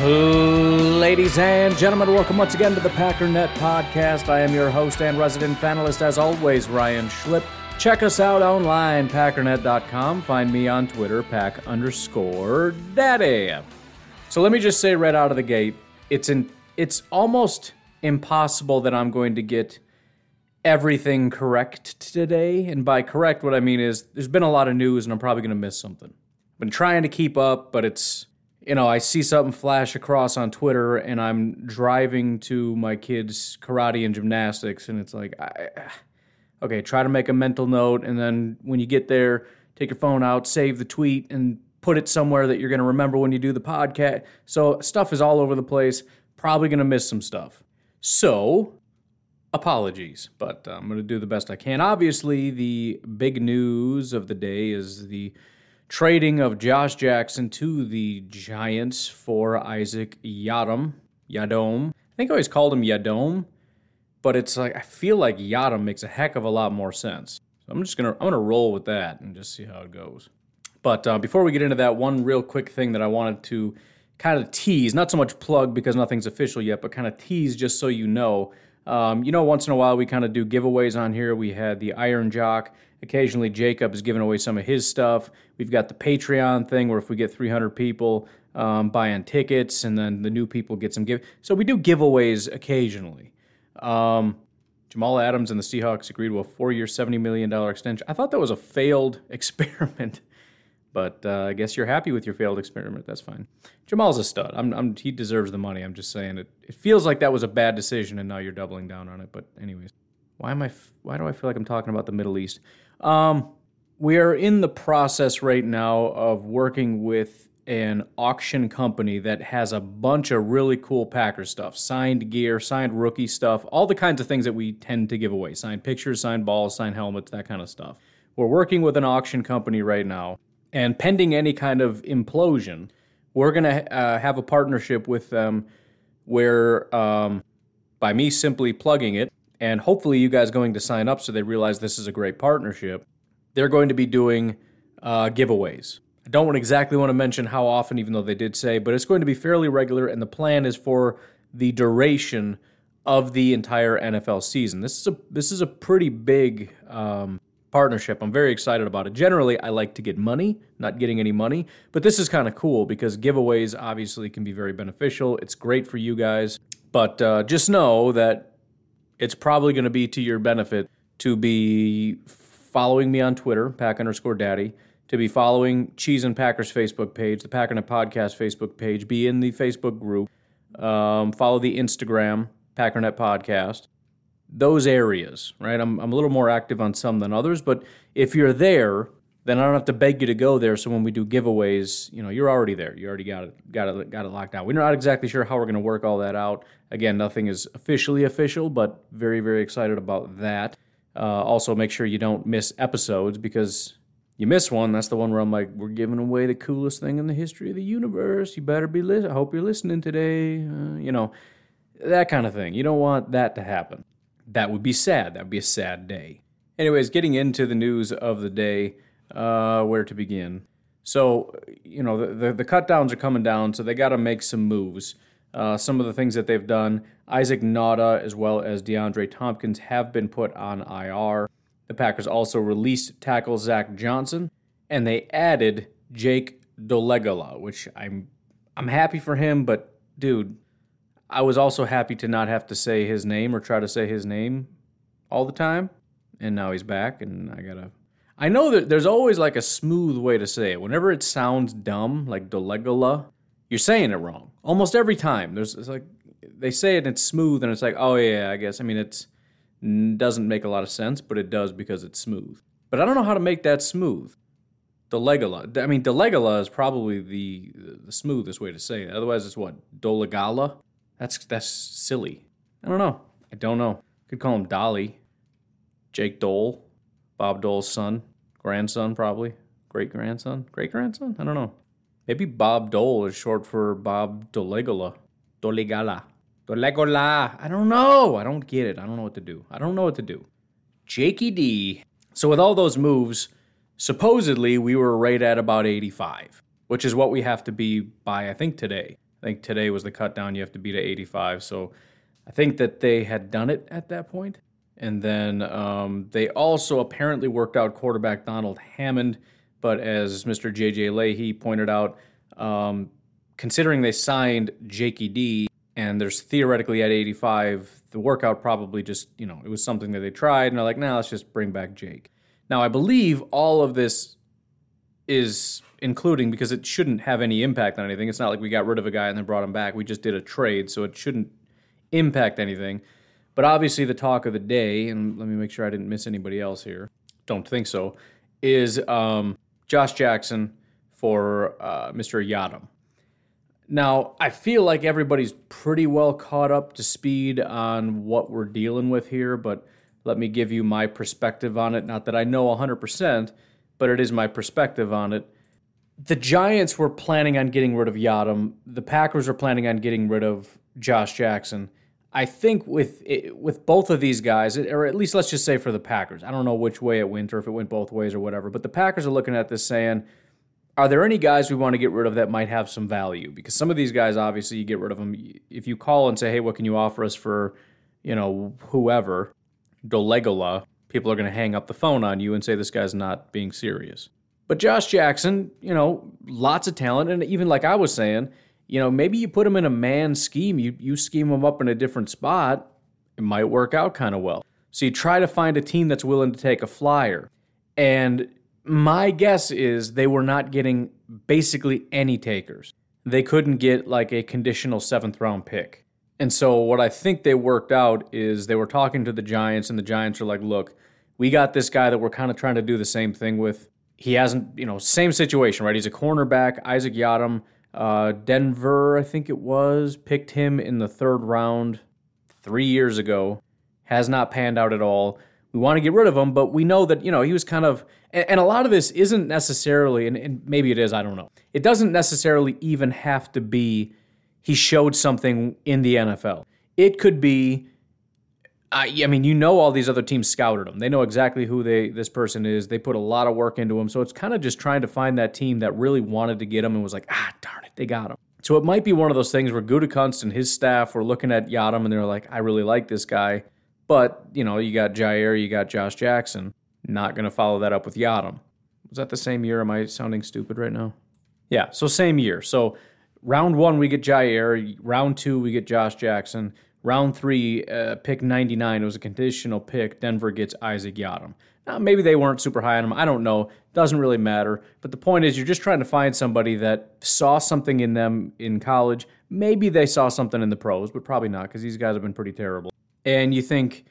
Ladies and gentlemen, welcome once again to the Packernet Podcast. I am your host and resident panelist, as always, Ryan Schlip. Check us out online, packernet.com. Find me on Twitter, pack underscore daddy. So let me just say right out of the gate, it's in, it's almost impossible that I'm going to get everything correct today. And by correct, what I mean is there's been a lot of news and I'm probably going to miss something. I've been trying to keep up, but it's you know, I see something flash across on Twitter and I'm driving to my kids' karate and gymnastics, and it's like, I, okay, try to make a mental note. And then when you get there, take your phone out, save the tweet, and put it somewhere that you're going to remember when you do the podcast. So stuff is all over the place. Probably going to miss some stuff. So, apologies, but uh, I'm going to do the best I can. Obviously, the big news of the day is the trading of Josh Jackson to the Giants for Isaac Yadom. Yadom. I think I always called him Yadom, but it's like I feel like Yadom makes a heck of a lot more sense. So I'm just gonna I'm gonna roll with that and just see how it goes. But uh, before we get into that, one real quick thing that I wanted to kind of tease, not so much plug because nothing's official yet, but kind of tease just so you know. Um, you know, once in a while we kind of do giveaways on here. We had the Iron Jock Occasionally, Jacob is giving away some of his stuff. We've got the Patreon thing where if we get 300 people um, buying tickets, and then the new people get some give. So we do giveaways occasionally. Um, Jamal Adams and the Seahawks agreed to a four-year, $70 million extension. I thought that was a failed experiment, but uh, I guess you're happy with your failed experiment. That's fine. Jamal's a stud. I'm, I'm, he deserves the money. I'm just saying it. It feels like that was a bad decision, and now you're doubling down on it. But anyways, why am I? Why do I feel like I'm talking about the Middle East? Um, we are in the process right now of working with an auction company that has a bunch of really cool Packer stuff, signed gear, signed rookie stuff, all the kinds of things that we tend to give away signed pictures, signed balls, signed helmets, that kind of stuff. We're working with an auction company right now, and pending any kind of implosion, we're going to uh, have a partnership with them where, um, by me simply plugging it, and hopefully you guys going to sign up so they realize this is a great partnership. They're going to be doing uh, giveaways. I don't exactly want to mention how often, even though they did say, but it's going to be fairly regular, and the plan is for the duration of the entire NFL season. This is a this is a pretty big um, partnership. I'm very excited about it. Generally, I like to get money, not getting any money, but this is kind of cool because giveaways obviously can be very beneficial. It's great for you guys, but uh, just know that it's probably going to be to your benefit to be following me on Twitter, pack underscore daddy, to be following Cheese and Packers Facebook page, the Packernet Podcast Facebook page, be in the Facebook group, um, follow the Instagram, Packernet Podcast. Those areas, right? I'm, I'm a little more active on some than others, but if you're there, then I don't have to beg you to go there. So when we do giveaways, you know, you're already there. You already got it, got it, got it locked down. We're not exactly sure how we're going to work all that out. Again, nothing is officially official, but very, very excited about that. Uh, also, make sure you don't miss episodes because you miss one. That's the one where I'm like, we're giving away the coolest thing in the history of the universe. You better be listening. I hope you're listening today. Uh, you know, that kind of thing. You don't want that to happen. That would be sad. That would be a sad day. Anyways, getting into the news of the day uh, where to begin. So, you know, the, the, the cut downs are coming down, so they got to make some moves. Uh, some of the things that they've done Isaac Nauta as well as DeAndre Thompkins have been put on IR. The Packers also released tackle Zach Johnson, and they added Jake Dolegala, which I'm I'm happy for him, but dude, I was also happy to not have to say his name or try to say his name all the time. And now he's back, and I gotta I know that there's always like a smooth way to say it. Whenever it sounds dumb, like Dolegala, you're saying it wrong. Almost every time. There's it's like they say it and it's smooth and it's like, oh yeah, I guess. I mean, it's doesn't make a lot of sense, but it does because it's smooth. But I don't know how to make that smooth. Dolegala. I mean, Dolegala is probably the the smoothest way to say it. Otherwise, it's what Dolegala. That's that's silly. I don't know. I don't know. Could call him Dolly. Jake Dole, Bob Dole's son, grandson probably, great grandson, great grandson. I don't know. Maybe Bob Dole is short for Bob Dolegala. Dolegala. Dolegola. I don't know. I don't get it. I don't know what to do. I don't know what to do. Jakey D. So with all those moves, supposedly we were right at about 85, which is what we have to be by I think today. I think today was the cut down. You have to be to 85. So I think that they had done it at that point. And then um, they also apparently worked out quarterback Donald Hammond. But as Mr. J.J. Leahy pointed out, um, considering they signed Jakey D and there's theoretically at 85, the workout probably just, you know, it was something that they tried and they're like, now nah, let's just bring back Jake. Now, I believe all of this is including because it shouldn't have any impact on anything. It's not like we got rid of a guy and then brought him back. We just did a trade, so it shouldn't impact anything. But obviously, the talk of the day, and let me make sure I didn't miss anybody else here, don't think so, is um, Josh Jackson for uh, Mr. Yiadom. Now, I feel like everybody's pretty well caught up to speed on what we're dealing with here, but let me give you my perspective on it. Not that I know 100%, but it is my perspective on it. The Giants were planning on getting rid of Yiadom. The Packers were planning on getting rid of Josh Jackson. I think with eh, with both of these guys, eh, or at least let's just say for the Packers, I don't know which way it went or if it went both ways or whatever, but the Packers are looking at this saying, are there any guys we want to get rid of that might have some value? Because some of these guys, obviously, you get rid of them. If you call and say, hey, what can you offer us for, you know, whoever, Dolegola, people are going to hang up the phone on you and say this guy's not being serious. But Josh Jackson, you know, lots of talent. And even like I was saying, you know, maybe you put him in a man scheme, you, you scheme him up in a different spot, it might work out kind of well. So you try to find a team that's willing to take a flyer. And my guess is they were not getting basically any takers. They couldn't get like a conditional seventh round pick. And so what I think they worked out is they were talking to the Giants, and the Giants are like, look, we got this guy that we're kind of trying to do the same thing with. He hasn't, you know, same situation, right? He's a cornerback, Isaac Yiadom. Uh, Denver, I think it was, picked him in the third round three years ago. Has not panned out at all we want to get rid of him, but we know that, you know, he was kind of, and, a lot of this isn't necessarily, and, and maybe it is, I don't know. It doesn't necessarily even have to be he showed something in the NFL. It could be, I, I mean, you know, all these other teams scouted him. They know exactly who they this person is. They put a lot of work into him. So it's kind of just trying to find that team that really wanted to get him and was like, ah, darn it, they got him. So it might be one of those things where Gutekunst and his staff were looking at Yiadom and they're like, I really like this guy. But, you know, you got Jair, you got Josh Jackson. Not going to follow that up with Yiadom. Was that the same year? Am I sounding stupid right now? Yeah, so same year. So round one, we get Jair. Round two, we get Josh Jackson. Round three, uh, pick 99, it was a conditional pick. Denver gets Isaac Yiadom. Now, maybe they weren't super high on him. I don't know. Doesn't really matter. But the point is, you're just trying to find somebody that saw something in them in college. Maybe they saw something in the pros, but probably not because these guys have been pretty terrible and you think,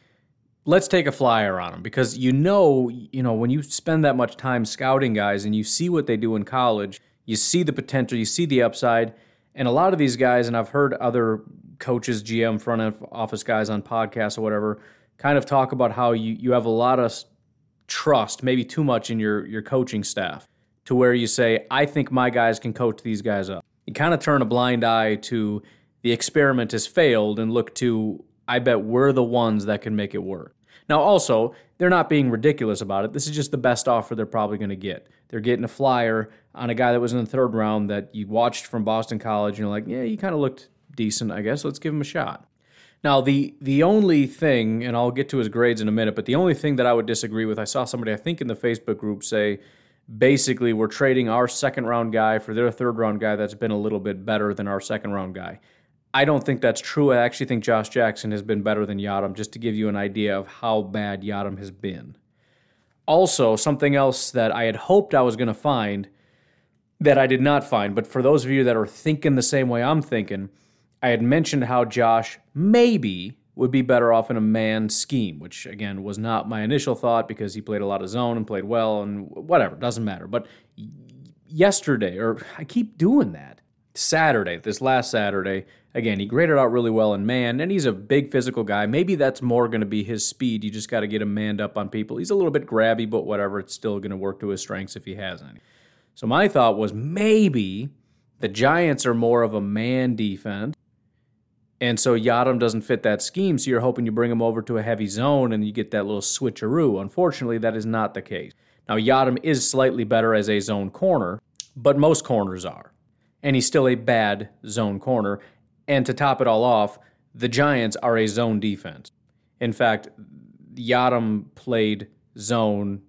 let's take a flyer on them because you know, you know, when you spend that much time scouting guys and you see what they do in college, you see the potential, you see the upside, and a lot of these guys, and I've heard other coaches, GM, front office guys on podcasts or whatever, kind of talk about how you you have a lot of trust, maybe too much in your your coaching staff, to where you say, I think my guys can coach these guys up. You kind of turn a blind eye to the experiment has failed and look to I bet we're the ones that can make it work. Now, also, they're not being ridiculous about it. This is just the best offer they're probably going to get. They're getting a flyer on a guy that was in the third round that you watched from Boston College, and you're like, yeah, he kind of looked decent, I guess. Let's give him a shot. Now, the the only thing, and I'll get to his grades in a minute, but the only thing that I would disagree with, I saw somebody, I think, in the Facebook group say, basically, we're trading our second round guy for their third round guy that's been a little bit better than our second round guy. I don't think that's true. I actually think Josh Jackson has been better than Yiadom, just to give you an idea of how bad Yiadom has been. Also, something else that I had hoped I was going to find that I did not find, but for those of you that are thinking the same way I'm thinking, I had mentioned how Josh maybe would be better off in a man scheme, which again was not my initial thought because he played a lot of zone and played well and whatever, doesn't matter. But yesterday, or I keep doing that, Saturday, this last Saturday, again, he graded out really well in man, and he's a big physical guy. Maybe that's more going to be his speed. You just got to get him manned up on people. He's a little bit grabby, but whatever, it's still going to work to his strengths if he has any. So my thought was maybe the Giants are more of a man defense and so Yiadom doesn't fit that scheme, so you're hoping you bring him over to a heavy zone and you get that little switcheroo. Unfortunately, that is not the case. Now, Yiadom is slightly better as a zone corner, but most corners are. And he's still a bad zone corner. And to top it all off, the Giants are a zone defense. In fact, Yiadom played zone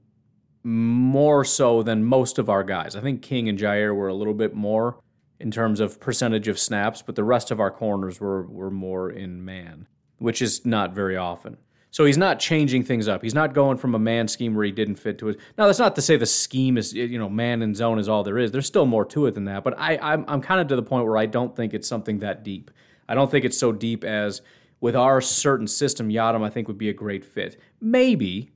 more so than most of our guys. I think King and Jair were a little bit more in terms of percentage of snaps, but the rest of our corners were, were more in man, which is not very often. So he's not changing things up. He's not going from a man scheme where he didn't fit to it. Now that's not to say the scheme is you know man and zone is all there is. There's still more to it than that. But I I'm, I'm kind of to the point where I don't think it's something that deep. I don't think it's so deep as with our certain system. Yiadom I think would be a great fit. Maybe,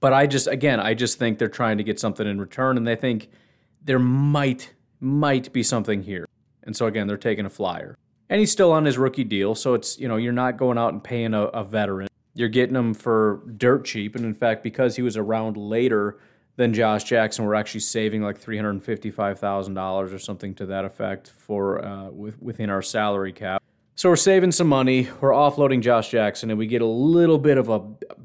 but I just again I just think they're trying to get something in return, and they think there might might be something here. And so again, they're taking a flyer. And he's still on his rookie deal, so it's, you know, you're not going out and paying a, a veteran. You're getting him for dirt cheap. And in fact, because he was around later than Josh Jackson, we're actually saving like $355,000 or something to that effect for uh, with, within our salary cap. So we're saving some money. We're offloading Josh Jackson, and we get a little bit of a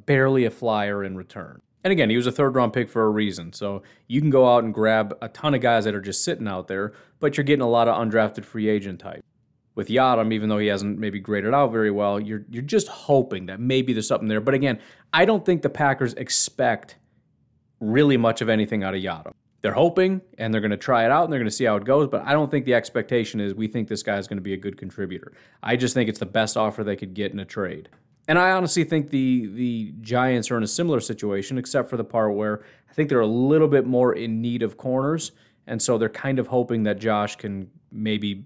barely a flyer in return. And again, he was a third round pick for a reason. So you can go out and grab a ton of guys that are just sitting out there, but you're getting a lot of undrafted free agent type. With Yiadom, even though he hasn't maybe graded out very well, you're you're just hoping that maybe there's something there. But again, I don't think the Packers expect really much of anything out of Yiadom. They're hoping and they're going to try it out and they're going to see how it goes, but I don't think the expectation is we think this guy is going to be a good contributor. I just think it's the best offer they could get in a trade. And I honestly think the the Giants are in a similar situation, except for the part where I think they're a little bit more in need of corners, and so they're kind of hoping that Josh can maybe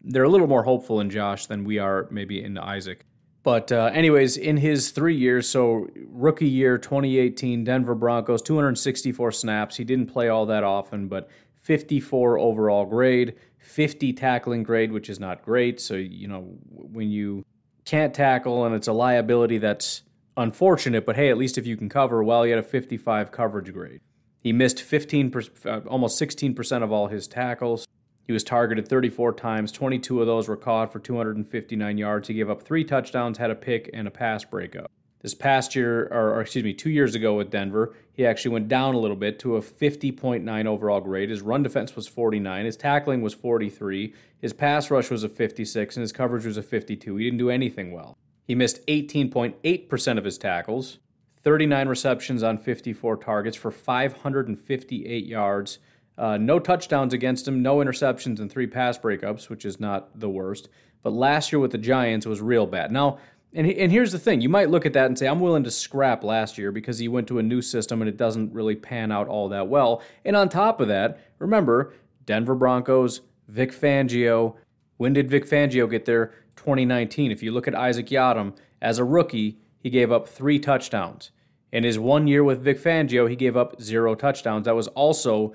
they're a little more hopeful in Josh than we are maybe in Isaac. But uh, anyways, in his three years, so rookie year 2018, Denver Broncos, 264 snaps. He didn't play all that often, but 54 overall grade, 50 tackling grade, which is not great. So you know when you can't tackle and it's a liability that's unfortunate, but hey, at least if you can cover, well, he had a 55 coverage grade. He missed 15, uh, almost 16% of all his tackles. He was targeted 34 times. 22 of those were caught for 259 yards. He gave up three touchdowns, had a pick, and a pass breakup. This past year, or, or, excuse me, two years ago with Denver, he actually went down a little bit to a 50.9 overall grade. His run defense was 49, his tackling was 43, his pass rush was a 56, and his coverage was a 52. He didn't do anything well. He missed 18.8% of his tackles, 39 receptions on 54 targets for 558 yards. Uh, no touchdowns against him, no interceptions, and three pass breakups, which is not the worst. But last year with the Giants was real bad. Now, and, and here's the thing you might look at that and say, I'm willing to scrap last year because he went to a new system and it doesn't really pan out all that well. And on top of that, remember, Denver Broncos, Vic Fangio. When did Vic Fangio get there? 2019. If you look at Isaac Yiadom, as a rookie, he gave up three touchdowns. In his one year with Vic Fangio, he gave up zero touchdowns. That was also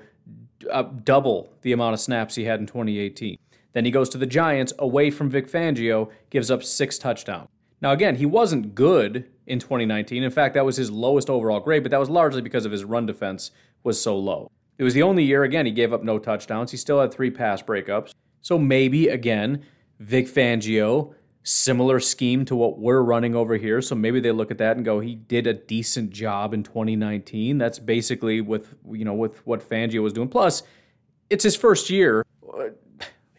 uh, double the amount of snaps he had in 2018. Then he goes to the Giants away from Vic Fangio, gives up six touchdowns. Now, again, he wasn't good in 2019. In fact, that was his lowest overall grade, but that was largely because of his run defense was so low. It was the only year, again, he gave up no touchdowns. He still had three pass breakups. So maybe, again, Vic Fangio, similar scheme to what we're running over here. So maybe they look at that and go, he did a decent job in 2019. That's basically with, you know, with what Fangio was doing. Plus, it's his first year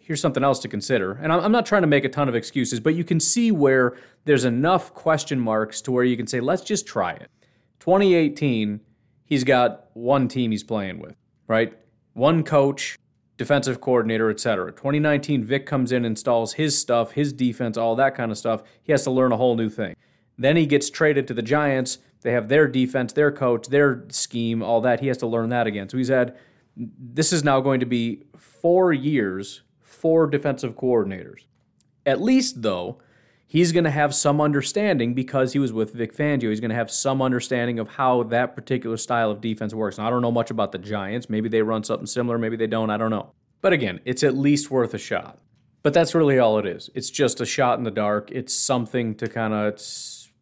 here's something else to consider. And I'm not trying to make a ton of excuses, but you can see where there's enough question marks to where you can say, let's just try it. 2018, he's got one team he's playing with, right? One coach, defensive coordinator, etc. 2019, Vic comes in, installs his stuff, his defense, all that kind of stuff. He has to learn a whole new thing. Then he gets traded to the Giants, They have their defense, their coach, their scheme, all that. He has to learn that again. So he's had this is now going to be four years, four defensive coordinators. At least, though, he's going to have some understanding because he was with Vic Fangio. He's going to have some understanding of how that particular style of defense works. Now, I don't know much about the Giants. Maybe they run something similar, maybe they don't. I don't know. But again, it's at least worth a shot. But that's really all it is. It's just a shot in the dark. It's something to kind of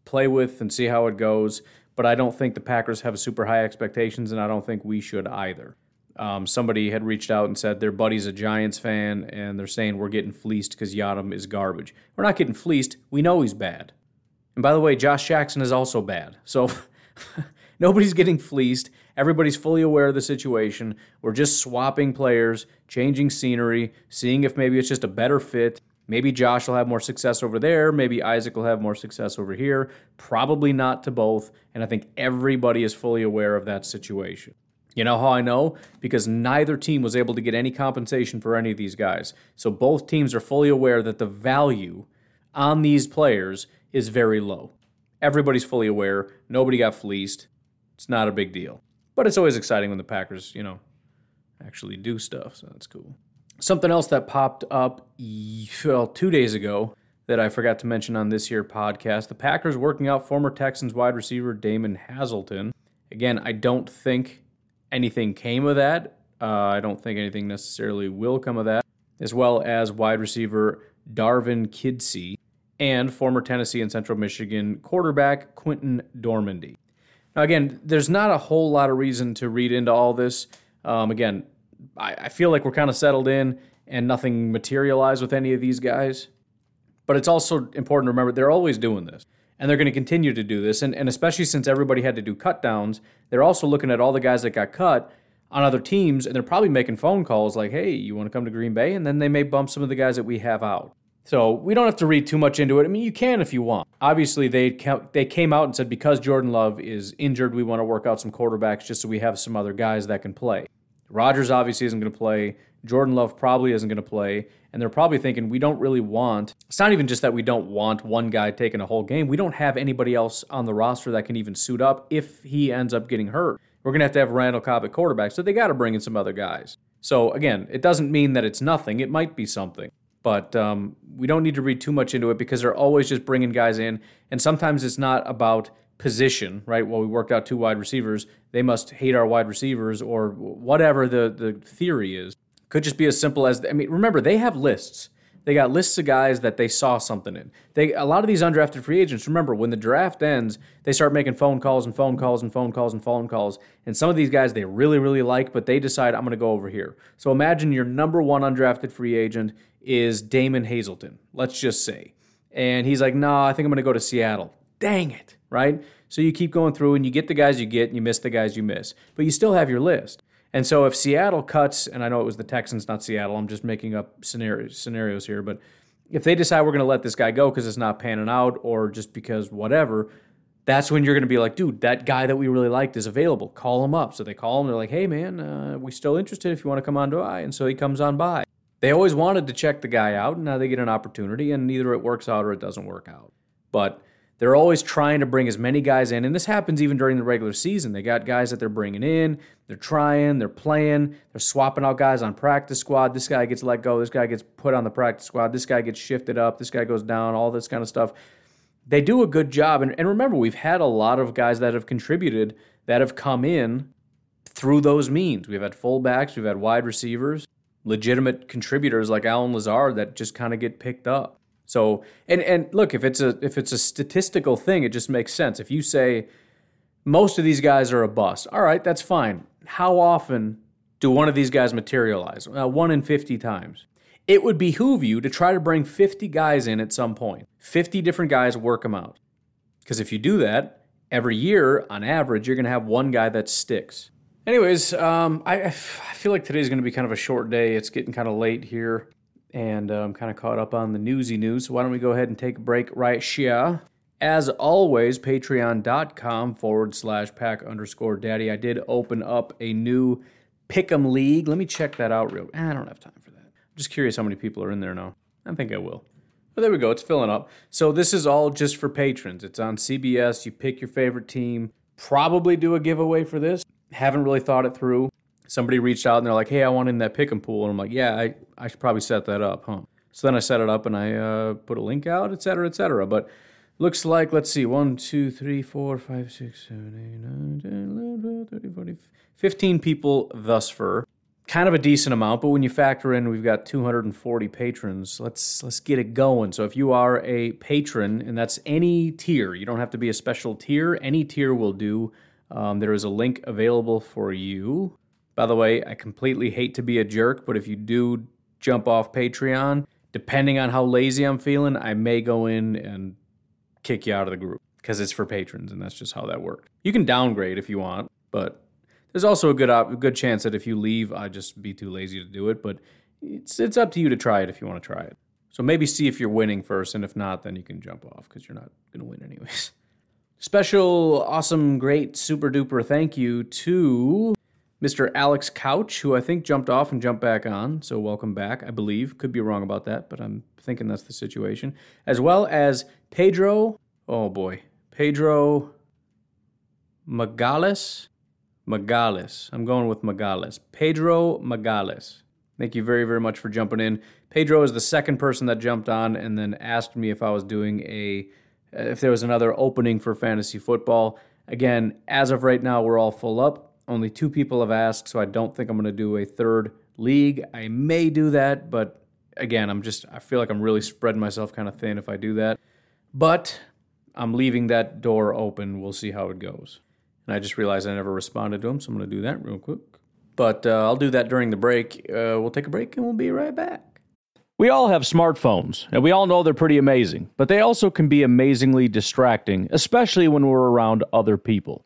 play with and see how it goes. But I don't think the Packers have super high expectations, and I don't think we should either. Um, somebody had reached out and said their buddy's a Giants fan, and they're saying we're getting fleeced because Yiadom is garbage. We're not getting fleeced. We know he's bad. And by the way, Josh Jackson is also bad. So nobody's getting fleeced. Everybody's fully aware of the situation. We're just swapping players, changing scenery, seeing if maybe it's just a better fit. Maybe Josh will have more success over there. Maybe Isaac will have more success over here. Probably not to both. And I think everybody is fully aware of that situation. You know how I know? Because neither team was able to get any compensation for any of these guys. So both teams are fully aware that the value on these players is very low. Everybody's fully aware. Nobody got fleeced. It's not a big deal. But it's always exciting when the Packers, you know, actually do stuff. So that's cool. Something else that popped up well, two days ago that I forgot to mention on this here podcast the Packers working out former Texans wide receiver Damon Hazelton. Again, I don't think anything came of that. Uh, I don't think anything necessarily will come of that, as well as wide receiver Darvin Kidsy and former Tennessee and Central Michigan quarterback Quinten Dormady. Now, again, there's not a whole lot of reason to read into all this. Um, again, I, I feel like we're kind of settled in and nothing materialized with any of these guys. But it's also important to remember they're always doing this and they're going to continue to do this. And, and especially since everybody had to do cut downs, they're also looking at all the guys that got cut on other teams, and they're probably making phone calls like, hey, you want to come to Green Bay? And then they may bump some of the guys that we have out. So we don't have to read too much into it. I mean, you can if you want. Obviously, they they came out and said because Jordan Love is injured, we want to work out some quarterbacks just so we have some other guys that can play. Rodgers obviously isn't going to play. Jordan Love probably isn't going to play. And they're probably thinking, we don't really want, it's not even just that we don't want one guy taking a whole game. We don't have anybody else on the roster that can even suit up if he ends up getting hurt. We're going to have to have Randall Cobb at quarterback. So they got to bring in some other guys. So again, it doesn't mean that it's nothing. It might be something. But um, we don't need to read too much into it because they're always just bringing guys in. And sometimes it's not about position, right? Well, we worked out two wide receivers. They must hate our wide receivers or whatever the, the theory is. Could just be as simple as I mean, remember they have lists. They got lists of guys that they saw something in. They a lot of these undrafted free agents. Remember, when the draft ends, they start making phone calls and phone calls and phone calls and phone calls. And some of these guys they really really like, but they decide I'm going to go over here. So imagine your number one undrafted free agent is Damon Hazelton. Let's just say, and he's like, nah, I think I'm going to go to Seattle." Dang it, right? So you keep going through and you get the guys you get and you miss the guys you miss, but you still have your list. And so if Seattle cuts, and I know it was the Texans, not Seattle, I'm just making up scenarios, scenarios here, but if they decide we're going to let this guy go because it's not panning out or just because whatever, that's when you're going to be like, dude, that guy that we really liked is available. Call him up. So they call him. They're like, hey, man, uh, we still interested if you want to come on by. And so he comes on by. They always wanted to check the guy out, and now they get an opportunity, and either it works out or it doesn't work out. But they're always trying to bring as many guys in, and this happens even during the regular season. They got guys that they're bringing in, they're trying, they're playing, they're swapping out guys on practice squad. This guy gets let go, this guy gets put on the practice squad, this guy gets shifted up, this guy goes down, all this kind of stuff. They do a good job, and, and remember, we've had a lot of guys that have contributed that have come in through those means. We've had fullbacks, we've had wide receivers, legitimate contributors like Allen Lazard that just kind of get picked up. So and and look, if it's a if it's a statistical thing, it just makes sense. If you say most of these guys are a bust, all right, that's fine. How often do one of these guys materialize? Uh, one in 50 times. It would behoove you to try to bring 50 guys in at some point. 50 different guys work them out. Because if you do that, every year, on average, you're going to have one guy that sticks. Anyways, um, I, I feel like today's going to be kind of a short day. It's getting kind of late here and I'm um, kind of caught up on the newsy news. So why don't we go ahead and take a break right here? As always, patreon.com forward slash pack underscore daddy. I did open up a new Pick'em League. Let me check that out real I don't have time for that. I'm just curious how many people are in there now. I think I will. But there we go. It's filling up. So this is all just for patrons. It's on CBS. You pick your favorite team. probably do a giveaway for this. Haven't really thought it through. Somebody reached out and they're like, "Hey, I want in that pick and pool," and I'm like, "Yeah, I, I should probably set that up, huh?" So then I set it up and I uh, put a link out, et cetera, et cetera. But looks like let's see, one, two, three, four, five, six, seven, eight, nine, 10, 11, 12, 13, 14, 15 people thus far kind of a decent amount, but when you factor in we've got 240 patrons, let's let's get it going. So if you are a patron, and that's any tier, you don't have to be a special tier. Any tier will do. Um, there is a link available for you. By the way, I completely hate to be a jerk, but if you do jump off Patreon, depending on how lazy I'm feeling, I may go in and kick you out of the group because it's for patrons, and that's just how that works. You can downgrade if you want, but there's also a good op- good chance that if you leave, I'd just be too lazy to do it. But it's it's up to you to try it if you want to try it. So maybe see if you're winning first, and if not, then you can jump off because you're not going to win anyways. Special, awesome, great, super duper thank you to Mr. Alex Couch, who I think jumped off and jumped back on. So welcome back, I believe. Could be wrong about that, but I'm thinking that's the situation. As well as Pedro, oh boy, Pedro Magales. Magales. I'm going with Magales. Pedro Magales. Thank you very, very much for jumping in. Pedro is the second person that jumped on and then asked me if I was doing a, if there was another opening for fantasy football. Again, as of right now, we're all full up. Only two people have asked, so I don't think I'm going to do a third league. I may do that, but again, I'm just, I feel like I'm really spreading myself kind of thin if I do that. But I'm leaving that door open. We'll see how it goes. And I just realized I never responded to him, so I'm going to do that real quick. But uh, I'll do that during the break. Uh, we'll take a break and we'll be right back. We all have smartphones, and we all know they're pretty amazing, but they also can be amazingly distracting, especially when we're around other people.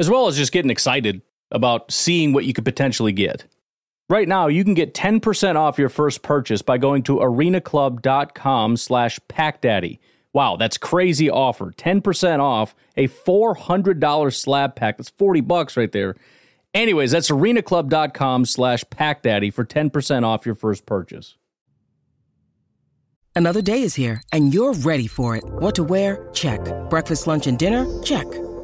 as well as just getting excited about seeing what you could potentially get. Right now, you can get 10% off your first purchase by going to arenaclub.com slash packdaddy. Wow, that's crazy offer. 10% off a $400 slab pack. That's 40 bucks right there. Anyways, that's arenaclub.com slash packdaddy for 10% off your first purchase. Another day is here, and you're ready for it. What to wear? Check. Breakfast, lunch, and dinner? Check.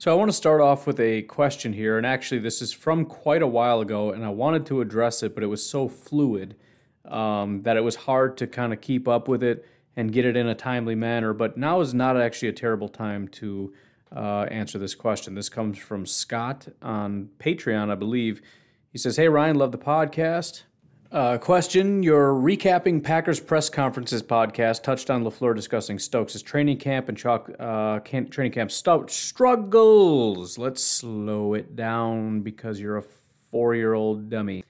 So I want to start off with a question here. And actually, this is from quite a while ago, and I wanted to address it, but it was so fluid um, that it was hard to kind of keep up with it and get it in a timely manner. But now is not actually a terrible time to uh, answer this question. This comes from Scott on Patreon, I believe. He says, Hey, Ryan, love the podcast. Uh, question Your recapping Packers press conferences podcast touched on LaFleur discussing Stokes' training camp and chalk, uh, training camp st- struggles. Let's slow it down because you're a four year old dummy.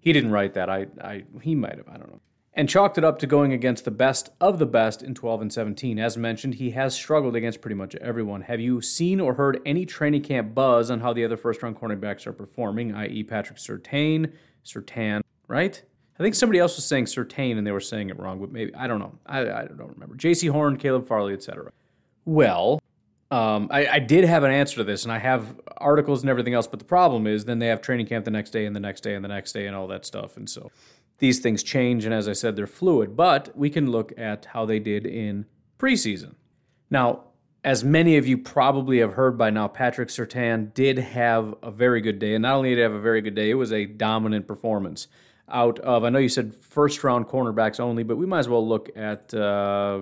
He didn't write that. I, I, he might have. I don't know. And chalked it up to going against the best of the best in 12 and 17. As mentioned, he has struggled against pretty much everyone. Have you seen or heard any training camp buzz on how the other first round cornerbacks are performing, i.e., Patrick Surtain, Surtain, right? I think somebody else was saying Surtain and they were saying it wrong, but maybe, I don't know. I, I don't remember. Jaycee Horn, Caleb Farley, etc. Well, Um, I, I, did have an answer to this, and I have articles and everything else. But the problem is, then they have training camp the next day, and the next day, and the next day, and all that stuff. And so these things change, and as I said, they're fluid. But we can look at how they did in preseason. Now, as many of you probably have heard by now, Patrick Surtain did have a very good day. And not only did he have a very good day, it was a dominant performance. Out of, I know you said first round cornerbacks only, but we might as well look at, uh,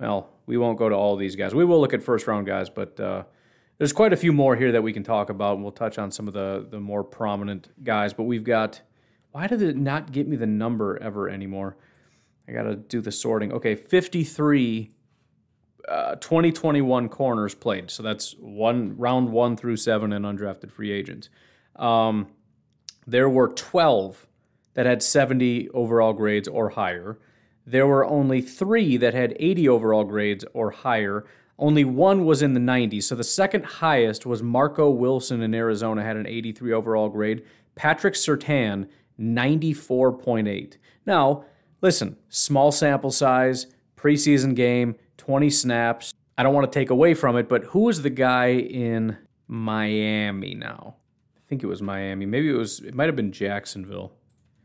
well, we won't go to all these guys. We will look at first round guys, but uh, there's quite a few more here that we can talk about. And we'll touch on some of the, the more prominent guys. But we've got, why did it not get me the number ever anymore? I got to do the sorting. Okay, 53 uh, 2021 corners played. So that's one round one through seven and undrafted free agents. Um, there were 12 that had 70 overall grades or higher. There were only three that had 80 overall grades or higher. Only one was in the 90s. So the second highest was Marco Wilson in Arizona, had an 83 overall grade. Patrick Surtain, 94.8. Now, listen, small sample size, preseason game 20 snaps. I don't want to take away from it, but who is the guy in Miami now? I think it was Miami. Maybe it was, it might have been Jacksonville.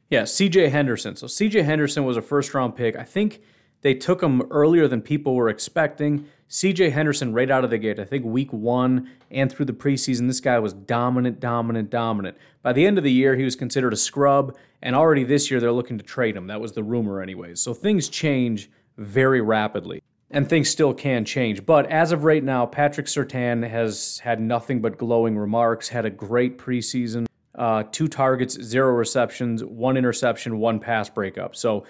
Yeah, CJ Henderson. So CJ Henderson was a first round pick. I think they took him earlier than people were expecting. CJ Henderson, right out of the gate, I think week one and through the preseason, this guy was dominant, dominant, dominant. By the end of the year, he was considered a scrub, and already this year, they're looking to trade him. That was the rumor, anyways. So things change very rapidly and things still can change. But as of right now, Patrick Surtain has had nothing but glowing remarks, had a great preseason. Uh, two targets, zero receptions, one interception, one pass breakup. So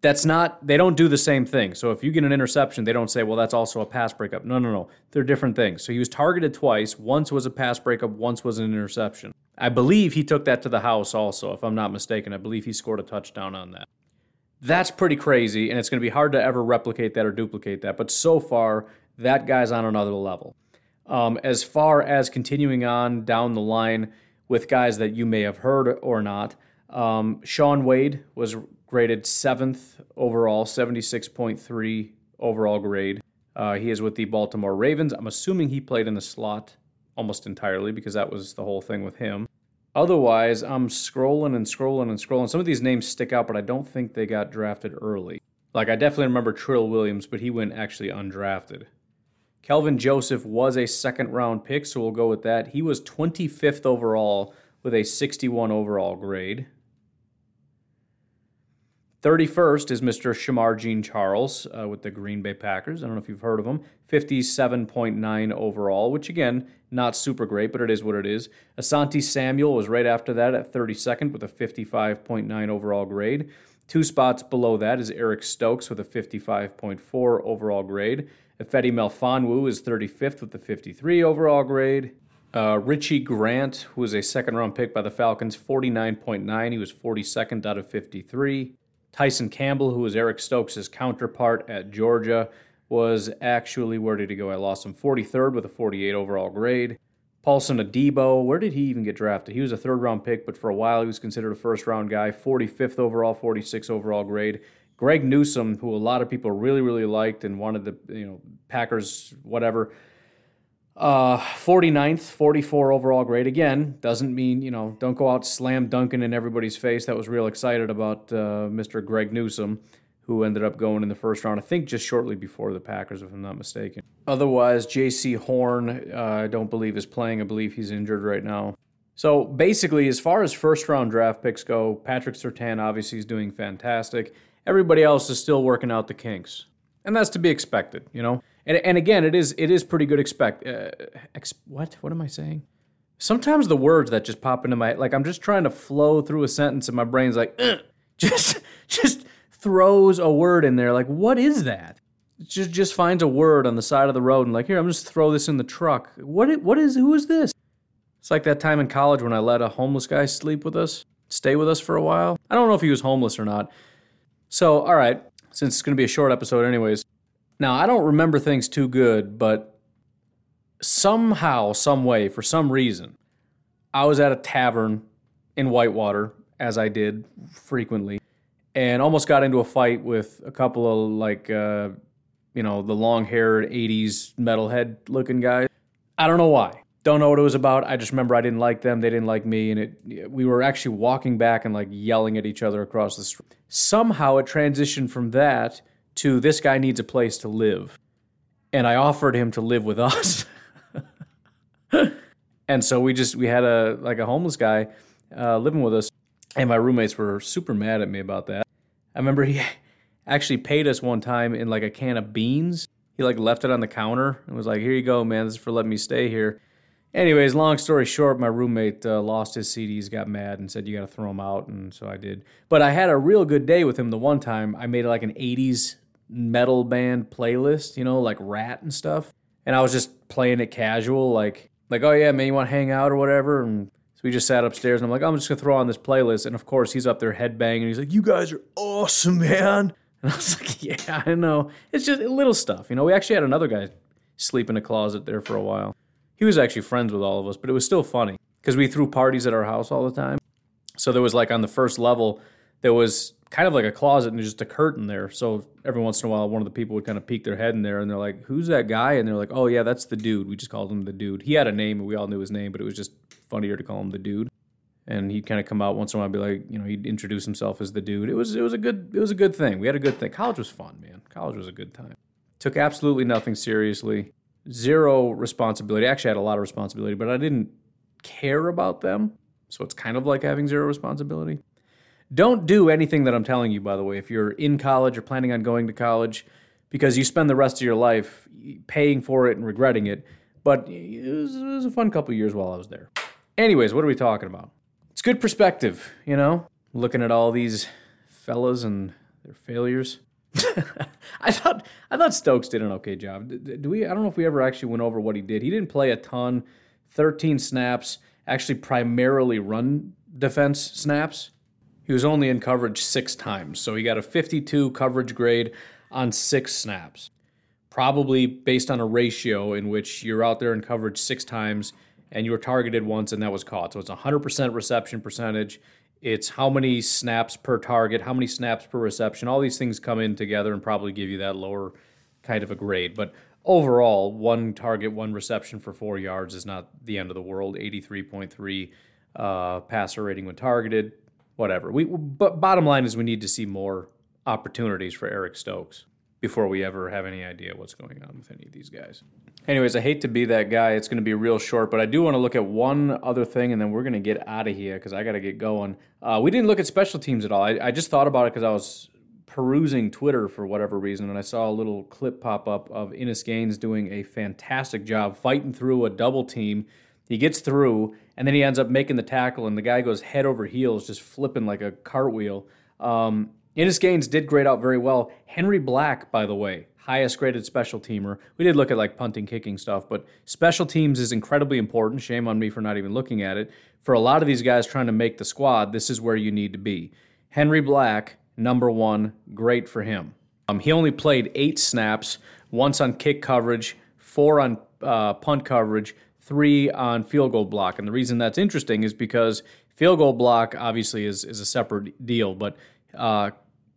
that's not, they don't do the same thing. So if you get an interception, they don't say, well, that's also a pass breakup. No, no, no. They're different things. So he was targeted twice. Once was a pass breakup, once was an interception. I believe he took that to the house also, if I'm not mistaken. I believe he scored a touchdown on that. That's pretty crazy, and it's going to be hard to ever replicate that or duplicate that. But so far, that guy's on another level. Um, as far as continuing on down the line with guys that you may have heard or not, um, Shaun Wade was graded seventh overall, 76.3 overall grade. Uh, he is with the Baltimore Ravens. I'm assuming he played in the slot almost entirely because that was the whole thing with him. Otherwise, I'm scrolling and scrolling and scrolling. Some of these names stick out, but I don't think they got drafted early. Like, I definitely remember Trill Williams, but he went actually undrafted. Kelvin Joseph was a second round pick, so we'll go with that. He was 25th overall with a 61 overall grade. 31st is Mr. Shemar Jean-Charles uh, with the Green Bay Packers. I don't know if you've heard of him. 57.9 overall, which again, not super great, but it is what it is. Asante Samuel was right after that at 32nd with a 55.9 overall grade. Two spots below that is Eric Stokes with a 55.4 overall grade. Ifeatu Melifonwu is 35th with a 53 overall grade. Uh, Richie Grant, who was a second round pick by the Falcons, 49.9. He was 42nd out of 53. Tyson Campbell, who was Eric Stokes' counterpart at Georgia, was actually where did he go? I lost him 43rd with a 48 overall grade. Paulson Adebo, where did he even get drafted? He was a third round pick, but for a while he was considered a first round guy. 45th overall, 46 overall grade. Greg Newsome, who a lot of people really, really liked and wanted the you know Packers, whatever, uh, 49th, 44 overall grade. Again, doesn't mean, you know, don't go out slam dunking in everybody's face. That was real excited about uh, Mr. Greg Newsome, who ended up going in the first round, I think just shortly before the Packers, if I'm not mistaken. Otherwise, Jaycee Horn, uh, I don't believe is playing. I believe he's injured right now. So basically, as far as first round draft picks go, Patrick Surtain obviously is doing fantastic. Everybody else is still working out the kinks. And that's to be expected, you know? And, and again, it is it is pretty good. Expect uh, ex, what? What am I saying? Sometimes the words that just pop into my like I'm just trying to flow through a sentence and my brain's like just just throws a word in there. Like what is that? Just just finds a word on the side of the road and like here I'm just throw this in the truck. What what is who is this? It's like that time in college when I let a homeless guy sleep with us, stay with us for a while. I don't know if he was homeless or not. So all right, since it's going to be a short episode anyways, now, I don't remember things too good, but somehow, some way, for some reason, I was at a tavern in Whitewater, as I did frequently, and almost got into a fight with a couple of like uh, you know, the long haired 80s metalhead looking guys. I don't know why. Don't know what it was about. I just remember I didn't like them. They didn't like me. And it, we were actually walking back and like yelling at each other across the street. Somehow it transitioned from that to this guy needs a place to live. And I offered him to live with us. and so we just, we had a, like a homeless guy uh, living with us. And my roommates were super mad at me about that. I remember he actually paid us one time in like a can of beans. He like left it on the counter and was like, "Here you go, man. This is for letting me stay here." Anyways, long story short, my roommate uh, lost his CDs, got mad, and said, "You got to throw them out," and so I did. But I had a real good day with him. The one time I made like an '80s metal band playlist, you know, like Ratt and stuff, and I was just playing it casual, like like, "Oh yeah, man, you want to hang out or whatever?" And so we just sat upstairs, and I'm like, "I'm just gonna throw on this playlist," and of course he's up there headbanging, he's like, "You guys are awesome, man." And I was like, yeah, I know. It's just little stuff. You know, we actually had another guy sleep in a closet there for a while. He was actually friends with all of us, but it was still funny because we threw parties at our house all the time. So there was like on the first level, there was kind of like a closet and there's just a curtain there. So every once in a while, one of the people would kind of peek their head in there and they're like, who's that guy? And they're like, oh, yeah, that's the dude. We just called him the dude. He had a name and we all knew his name, but it was just funnier to call him the dude and he'd kind of come out once in a while and be like, you know, he'd introduce himself as the dude. It was it was a good it was a good thing. We had a good thing. College was fun, man. College was a good time. Took absolutely nothing seriously. Zero responsibility. Actually, I had a lot of responsibility, but I didn't care about them. So it's kind of like having zero responsibility. Don't do anything that I'm telling you, by the way, if you're in college or planning on going to college, because you spend the rest of your life paying for it and regretting it. But it was, it was a fun couple years while I was there. Anyways, what are we talking about? it's good perspective, you know, looking at all these fellas and their failures. I thought I thought Stokes did an okay job. Do we? I don't know if we ever actually went over what he did. He didn't play a ton, thirteen snaps, actually primarily run defense snaps. He was only in coverage six times, so he got a 52 coverage grade on six snaps. Probably based on a ratio in which you're out there in coverage six times and you were targeted once and that was caught. So it's 100% reception percentage. It's how many snaps per target, how many snaps per reception. All these things come in together and probably give you that lower kind of a grade. But overall, one target, one reception for four yards is not the end of the world. 83.3 uh, passer rating when targeted, whatever. We, but bottom line is we need to see more opportunities for Eric Stokes before we ever have any idea what's going on with any of these guys. Anyways, I hate to be that guy. It's going to be real short, but I do want to look at one other thing, and then we're going to get out of here because I got to get going. Uh, we didn't look at special teams at all. I, I just thought about it because I was perusing Twitter for whatever reason, and I saw a little clip pop up of Innis Gaines doing a fantastic job fighting through a double team. He gets through, and then he ends up making the tackle, and the guy goes head over heels, just flipping like a cartwheel. Um, Innis Gaines did grade out very well. Henry Black, by the way, highest graded special teamer. We did look at like punting, kicking stuff, but special teams is incredibly important. Shame on me for not even looking at it. For a lot of these guys trying to make the squad, this is where you need to be. Henry Black, number one, great for him. Um, he only played eight snaps, once on kick coverage, four on uh, punt coverage, three on field goal block. And the reason that's interesting is because field goal block obviously is, is a separate deal, but uh,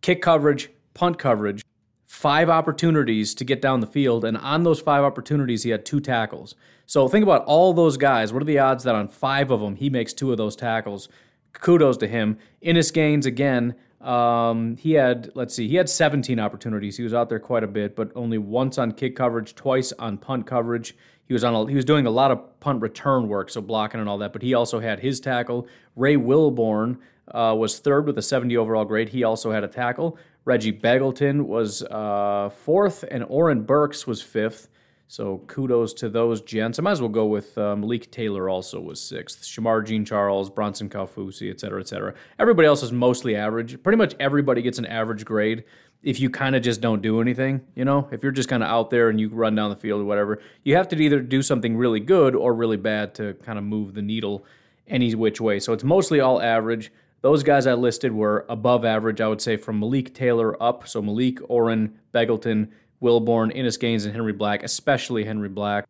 kick coverage, punt coverage, five opportunities to get down the field. And on those five opportunities, he had two tackles. So think about all those guys. What are the odds that on five of them, he makes two of those tackles? Kudos to him. Innis Gaines, again, um, he had, let's see, he had 17 opportunities. He was out there quite a bit, but only once on kick coverage, twice on punt coverage. He was on. A, he was doing a lot of punt return work, so blocking and all that. But he also had his tackle. Ray Wilborn uh, was third with a 70 overall grade. He also had a tackle. Reggie Begelton was uh, fourth, and Oren Burks was fifth. So kudos to those gents. I might as well go with um, Malik Taylor also was sixth. Shemar Jean Charles, Bronson Kaufusi, et cetera, et cetera. Everybody else is mostly average. Pretty much everybody gets an average grade if you kind of just don't do anything. You know, if you're just kind of out there and you run down the field or whatever, you have to either do something really good or really bad to kind of move the needle any which way. So it's mostly all average. Those guys I listed were above average, I would say, from Malik Taylor up. So Malik, Oren, Begelton, Wilborn, Innis Gaines, and Henry Black, especially Henry Black,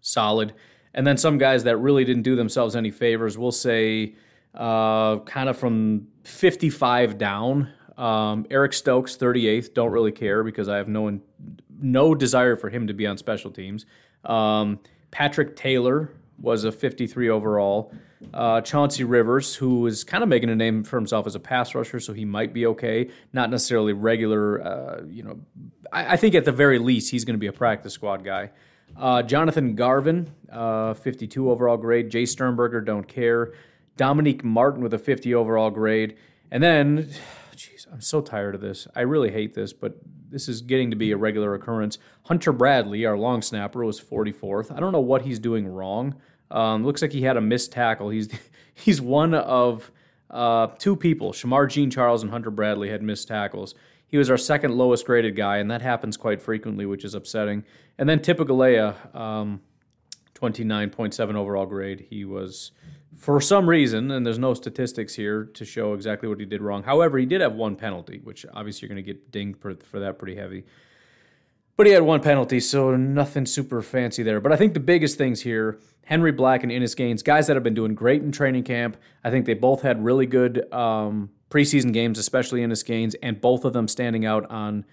solid. And then some guys that really didn't do themselves any favors. We'll say uh, kind of from 55 down. Um, Eric Stokes, 38th. Don't really care because I have no no desire for him to be on special teams. Um, Patrick Taylor was a 53 overall. Uh, Chauncey Rivers, who is kind of making a name for himself as a pass rusher, so he might be okay. Not necessarily regular, uh, you know. I, I, think at the very least he's going to be a practice squad guy. Uh, Jonathan Garvin, uh, 52 overall grade. Jace Sternberger, don't care. Dominique Martin with a 50 overall grade. And then, jeez, I'm so tired of this. I really hate this, but this is getting to be a regular occurrence. Hunter Bradley, our long snapper, was 44th. I don't know what he's doing wrong. Um, looks like he had a missed tackle. He's he's one of uh, two people. Shemar Jean Charles and Hunter Bradley had missed tackles. He was our second lowest graded guy, and that happens quite frequently, which is upsetting. And then Tipa Galeai, um, 29.7 overall grade. He was, for some reason, and there's no statistics here to show exactly what he did wrong. However, he did have one penalty, which obviously you're going to get dinged for, for that pretty heavy. But he had one penalty, so nothing super fancy there. But I think the biggest things here Henry Black and Innis Gaines, guys that have been doing great in training camp. I think they both had really good um, preseason games, especially Innis Gaines, and both of them standing out on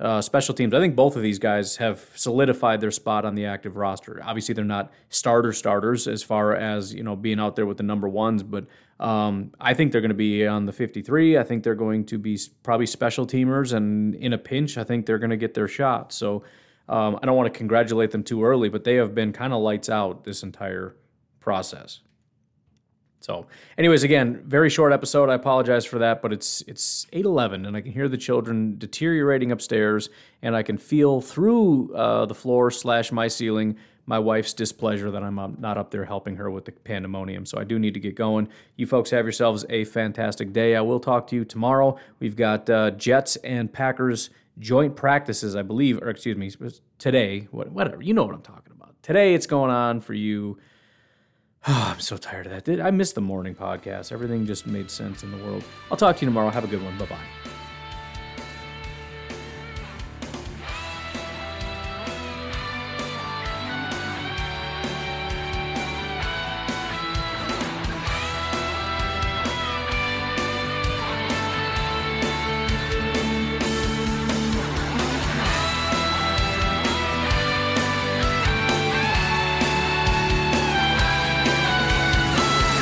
uh, special teams. I think both of these guys have solidified their spot on the active roster. Obviously, they're not starter starters as far as you know being out there with the number ones, but um, I think they're going to be on the 53. I think they're going to be probably special teamers, and in a pinch, I think they're going to get their shot. So um, I don't want to congratulate them too early, but they have been kind of lights out this entire process. So, anyways, again, very short episode. I apologize for that, but it's it's eight eleven, and I can hear the children deteriorating upstairs, and I can feel through uh, the floor slash my ceiling my wife's displeasure that I'm not up there helping her with the pandemonium. So I do need to get going. You folks have yourselves a fantastic day. I will talk to you tomorrow. We've got uh, Jets and Packers joint practices, I believe, or excuse me, today. Whatever you know what I'm talking about. Today it's going on for you Oh, I'm so tired of that. I missed the morning podcast. Everything just made sense in the world. I'll talk to you tomorrow. Have a good one. Bye bye.